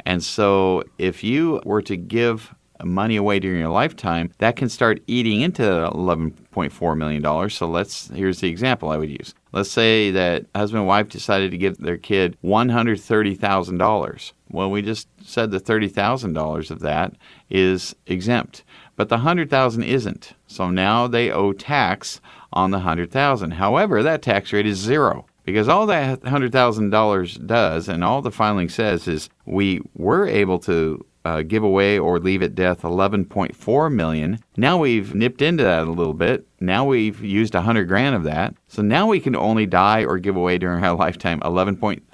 And so if you were to give money away during your lifetime, that can start eating into $11.4 million. So let's, here's the example I would use. Let's say that husband and wife decided to give their kid $130,000. Well, we just said the $30,000 of that is exempt, but the 100,000 isn't. So now they owe tax on the 100,000. However, that tax rate is zero. Because all that $100,000 does and all the filing says is we were able to uh, give away or leave at death 11.4 million. Now we've nipped into that a little bit. Now we've used 100 grand of that. So now we can only die or give away during our lifetime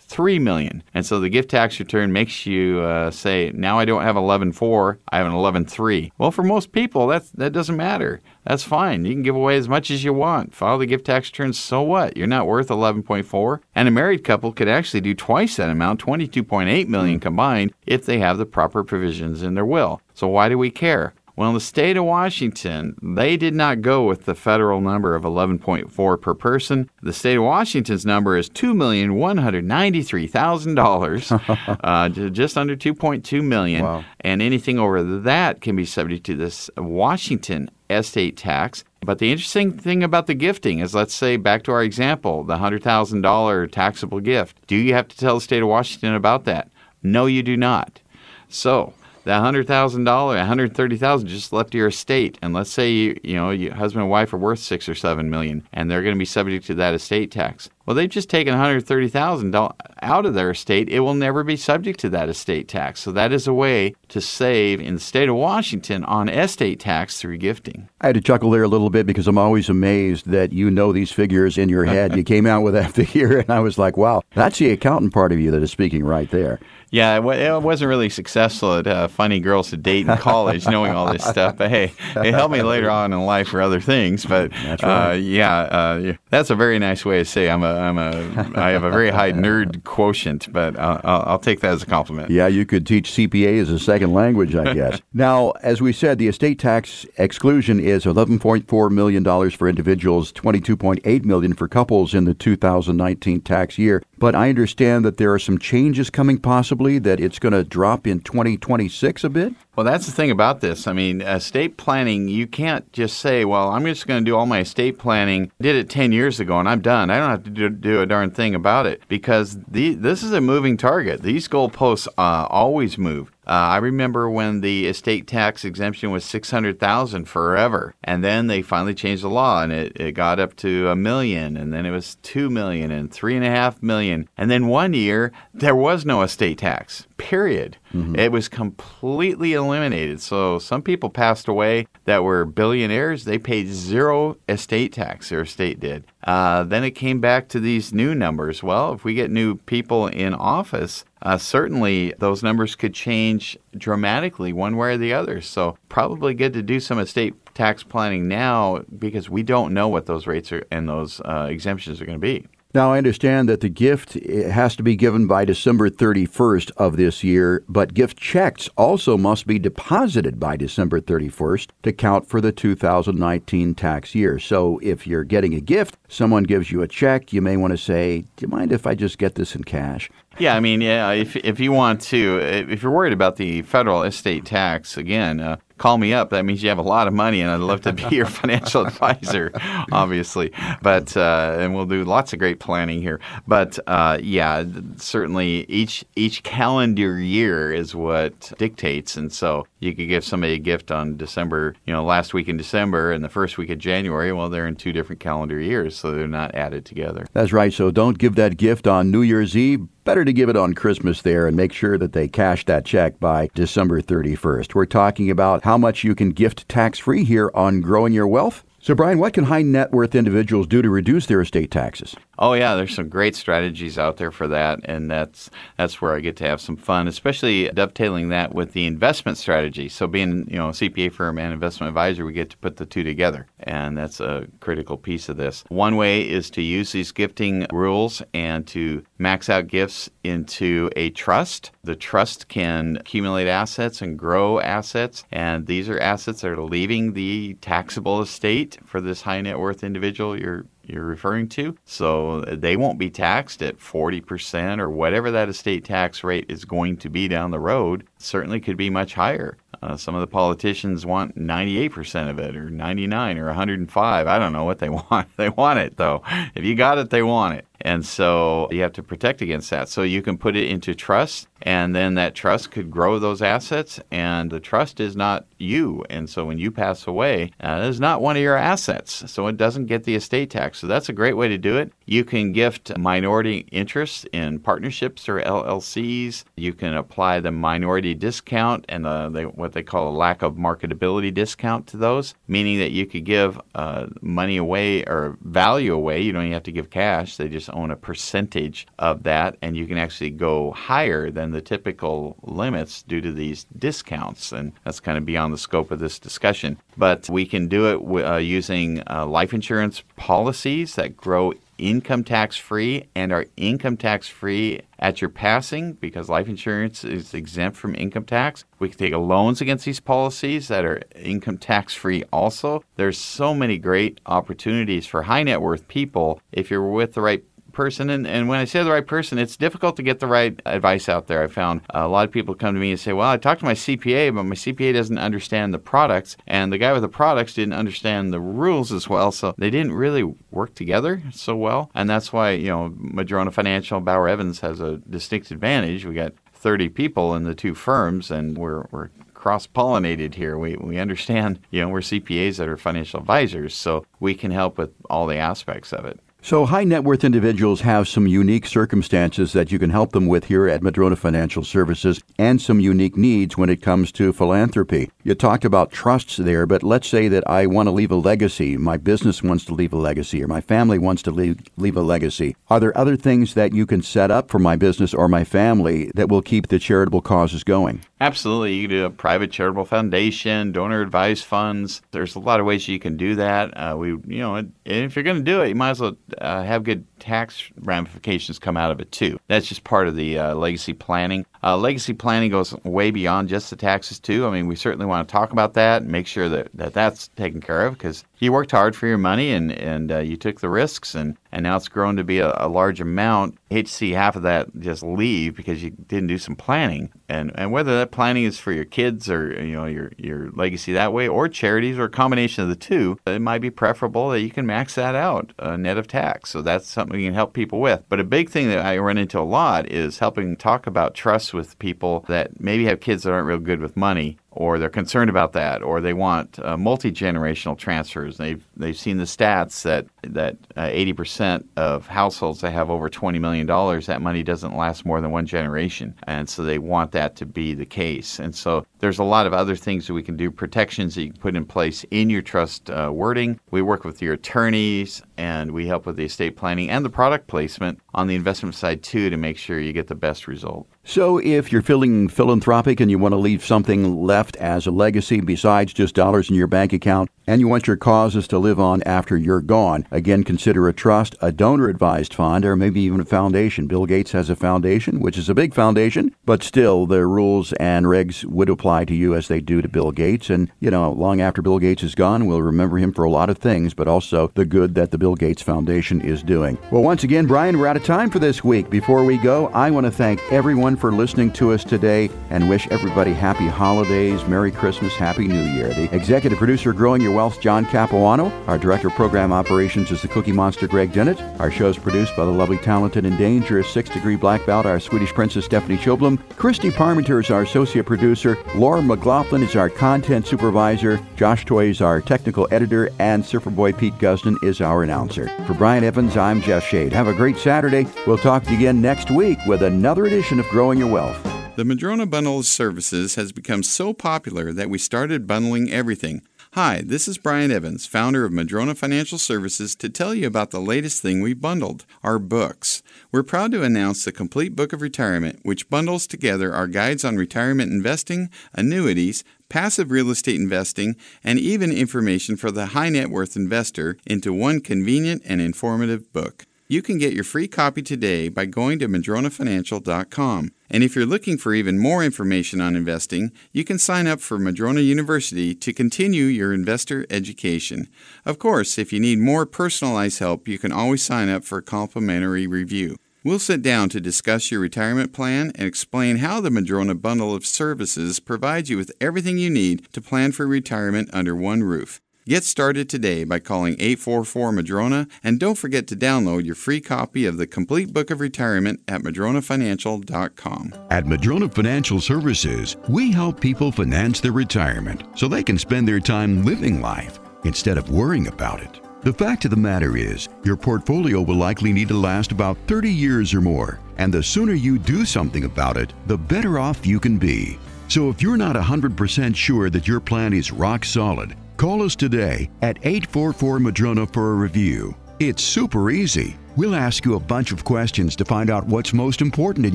11.3 million. And so the gift tax return makes you uh, say, now I don't have 11.4, I have an 11.3. Well, for most people, that's, that doesn't matter. That's fine. You can give away as much as you want. File the gift tax return, so what? You're not worth 11.4. And a married couple could actually do twice that amount, 22.8 million combined, if they have the proper provisions in their will. So why do we care? Well, in the state of Washington, they did not go with the federal number of 11.4 per person. The state of Washington's number is $2,193,000, uh, just under 2.2 million. Wow. And anything over that can be subject to this Washington estate tax. But the interesting thing about the gifting is let's say back to our example, the $100,000 taxable gift. Do you have to tell the state of Washington about that? No, you do not. So, that hundred thousand dollar, one hundred thirty thousand just left your estate, and let's say you, you know, your husband and wife are worth six or seven million, and they're going to be subject to that estate tax. Well, they've just taken one hundred thirty thousand out of their estate. It will never be subject to that estate tax. So that is a way to save in the state of Washington on estate tax through gifting. I had to chuckle there a little bit because I'm always amazed that you know these figures in your head. you came out with that figure, and I was like, wow, that's the accountant part of you that is speaking right there. Yeah, it wasn't really successful at uh, finding girls to date in college, knowing all this stuff. But hey, it helped me later on in life for other things. But right. uh, yeah, uh, that's a very nice way to say I'm a I'm a I have a very high nerd quotient. But I'll, I'll take that as a compliment. Yeah, you could teach CPA as a second language, I guess. now, as we said, the estate tax exclusion is 11.4 million dollars for individuals, 22.8 million for couples in the 2019 tax year. But I understand that there are some changes coming possibly that it's going to drop in 2026 a bit. Well, that's the thing about this. I mean, estate planning, you can't just say, well, I'm just going to do all my estate planning. did it 10 years ago and I'm done. I don't have to do, do a darn thing about it because the, this is a moving target. These goalposts uh, always move. Uh, I remember when the estate tax exemption was 600,000 forever. And then they finally changed the law and it, it got up to a million. And then it was 2 million and 3.5 million. And then one year, there was no estate tax, period. Mm-hmm. It was completely eliminated. So some people passed away that were billionaires. They paid zero estate tax, their estate did. Uh, then it came back to these new numbers. Well, if we get new people in office, uh, certainly those numbers could change dramatically one way or the other. So, probably good to do some estate tax planning now because we don't know what those rates are and those uh, exemptions are going to be. Now, I understand that the gift has to be given by December 31st of this year, but gift checks also must be deposited by December 31st to count for the 2019 tax year. So, if you're getting a gift, someone gives you a check, you may want to say, Do you mind if I just get this in cash? Yeah, I mean, yeah, if, if you want to, if you're worried about the federal estate tax, again, uh, call me up. That means you have a lot of money, and I'd love to be your financial advisor, obviously. But uh, and we'll do lots of great planning here. But uh, yeah, certainly each each calendar year is what dictates, and so you could give somebody a gift on December, you know, last week in December and the first week of January. Well, they're in two different calendar years, so they're not added together. That's right. So don't give that gift on New Year's Eve better to give it on Christmas there and make sure that they cash that check by December 31st. We're talking about how much you can gift tax free here on Growing Your Wealth. So, Brian, what can high net worth individuals do to reduce their estate taxes? Oh yeah, there's some great strategies out there for that, and that's that's where I get to have some fun, especially dovetailing that with the investment strategy. So being you know a CPA firm and investment advisor, we get to put the two together, and that's a critical piece of this. One way is to use these gifting rules and to max out gifts into a trust. The trust can accumulate assets and grow assets, and these are assets that are leaving the taxable estate for this high net worth individual you're you're referring to. So they won't be taxed at 40% or whatever that estate tax rate is going to be down the road. certainly could be much higher. Uh, some of the politicians want 98% of it or 99 or 105. I don't know what they want. They want it though. If you got it, they want it. And so you have to protect against that. So you can put it into trust, and then that trust could grow those assets. And the trust is not you. And so when you pass away, uh, it is not one of your assets. So it doesn't get the estate tax. So that's a great way to do it. You can gift minority interests in partnerships or LLCs. You can apply the minority discount and the, the, what they call a lack of marketability discount to those, meaning that you could give uh, money away or value away. You don't even have to give cash. They just own a percentage of that, and you can actually go higher than the typical limits due to these discounts. And that's kind of beyond the scope of this discussion. But we can do it uh, using uh, life insurance policies that grow income tax free and are income tax free at your passing because life insurance is exempt from income tax. We can take loans against these policies that are income tax free also. There's so many great opportunities for high net worth people if you're with the right person. And, and when I say the right person, it's difficult to get the right advice out there. I found a lot of people come to me and say, Well, I talked to my CPA, but my CPA doesn't understand the products. And the guy with the products didn't understand the rules as well. So they didn't really work together so well. And that's why, you know, Madrona Financial Bauer Evans has a distinct advantage. We got 30 people in the two firms, and we're, we're cross pollinated here. We, we understand, you know, we're CPAs that are financial advisors, so we can help with all the aspects of it. So, high net worth individuals have some unique circumstances that you can help them with here at Madrona Financial Services and some unique needs when it comes to philanthropy. You talked about trusts there, but let's say that I want to leave a legacy. My business wants to leave a legacy, or my family wants to leave, leave a legacy. Are there other things that you can set up for my business or my family that will keep the charitable causes going? Absolutely. You can do a private charitable foundation, donor advised funds. There's a lot of ways you can do that. Uh, we, you know, if you're going to do it, you might as well uh, have good tax ramifications come out of it too. That's just part of the uh, legacy planning. Uh, legacy planning goes way beyond just the taxes too. I mean, we certainly want to talk about that and make sure that, that that's taken care of because you worked hard for your money and and uh, you took the risks and and now it's grown to be a, a large amount. Hate to see half of that just leave because you didn't do some planning and and whether that planning is for your kids or you know your your legacy that way or charities or a combination of the two, it might be preferable that you can max that out uh, net of tax. So that's something we can help people with. But a big thing that I run into a lot is helping talk about trust with people that maybe have kids that aren't real good with money or they're concerned about that, or they want uh, multi generational transfers. They've they've seen the stats that that uh, eighty percent of households that have over twenty million dollars, that money doesn't last more than one generation, and so they want that to be the case. And so there's a lot of other things that we can do, protections that you can put in place in your trust uh, wording. We work with your attorneys and we help with the estate planning and the product placement on the investment side too to make sure you get the best result. So, if you're feeling philanthropic and you want to leave something left as a legacy besides just dollars in your bank account, and you want your causes to live on after you're gone, again, consider a trust, a donor advised fund, or maybe even a foundation. Bill Gates has a foundation, which is a big foundation, but still the rules and regs would apply to you as they do to Bill Gates. And, you know, long after Bill Gates is gone, we'll remember him for a lot of things, but also the good that the Bill Gates Foundation is doing. Well, once again, Brian, we're out of time for this week. Before we go, I want to thank everyone for listening to us today and wish everybody happy holidays, Merry Christmas, Happy New Year. The executive producer growing your wealth, John Capuano. Our director of program operations is the Cookie Monster, Greg Dennett. Our show is produced by the lovely, talented, and dangerous six degree black belt, our Swedish princess, Stephanie Choblum. Christy Parmenter is our associate producer. Laura McLaughlin is our content supervisor. Josh Toy is our technical editor. And Surfer Boy Pete Guston is our announcer. For Brian Evans, I'm Jeff Shade. Have a great Saturday. We'll talk to you again next week with another edition of Growing Your Wealth. The Madrona bundle of services has become so popular that we started bundling everything. Hi, this is Brian Evans, founder of Madrona Financial Services, to tell you about the latest thing we bundled our books. We're proud to announce the Complete Book of Retirement, which bundles together our guides on retirement investing, annuities, passive real estate investing, and even information for the high net worth investor into one convenient and informative book. You can get your free copy today by going to madronafinancial.com. And if you're looking for even more information on investing, you can sign up for Madrona University to continue your investor education. Of course, if you need more personalized help, you can always sign up for a complimentary review. We'll sit down to discuss your retirement plan and explain how the Madrona bundle of services provides you with everything you need to plan for retirement under one roof. Get started today by calling 844 Madrona and don't forget to download your free copy of the Complete Book of Retirement at madronafinancial.com. At Madrona Financial Services, we help people finance their retirement so they can spend their time living life instead of worrying about it. The fact of the matter is, your portfolio will likely need to last about 30 years or more, and the sooner you do something about it, the better off you can be. So if you're not 100% sure that your plan is rock solid, Call us today at 844 Madrona for a review. It's super easy. We'll ask you a bunch of questions to find out what's most important in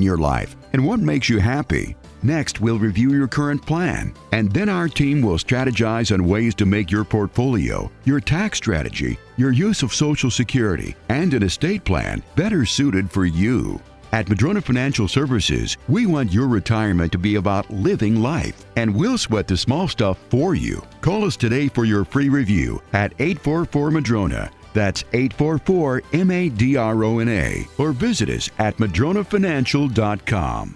your life and what makes you happy. Next, we'll review your current plan, and then our team will strategize on ways to make your portfolio, your tax strategy, your use of Social Security, and an estate plan better suited for you. At Madrona Financial Services, we want your retirement to be about living life, and we'll sweat the small stuff for you. Call us today for your free review at 844 Madrona. That's 844 M A D R O N A. Or visit us at madronafinancial.com.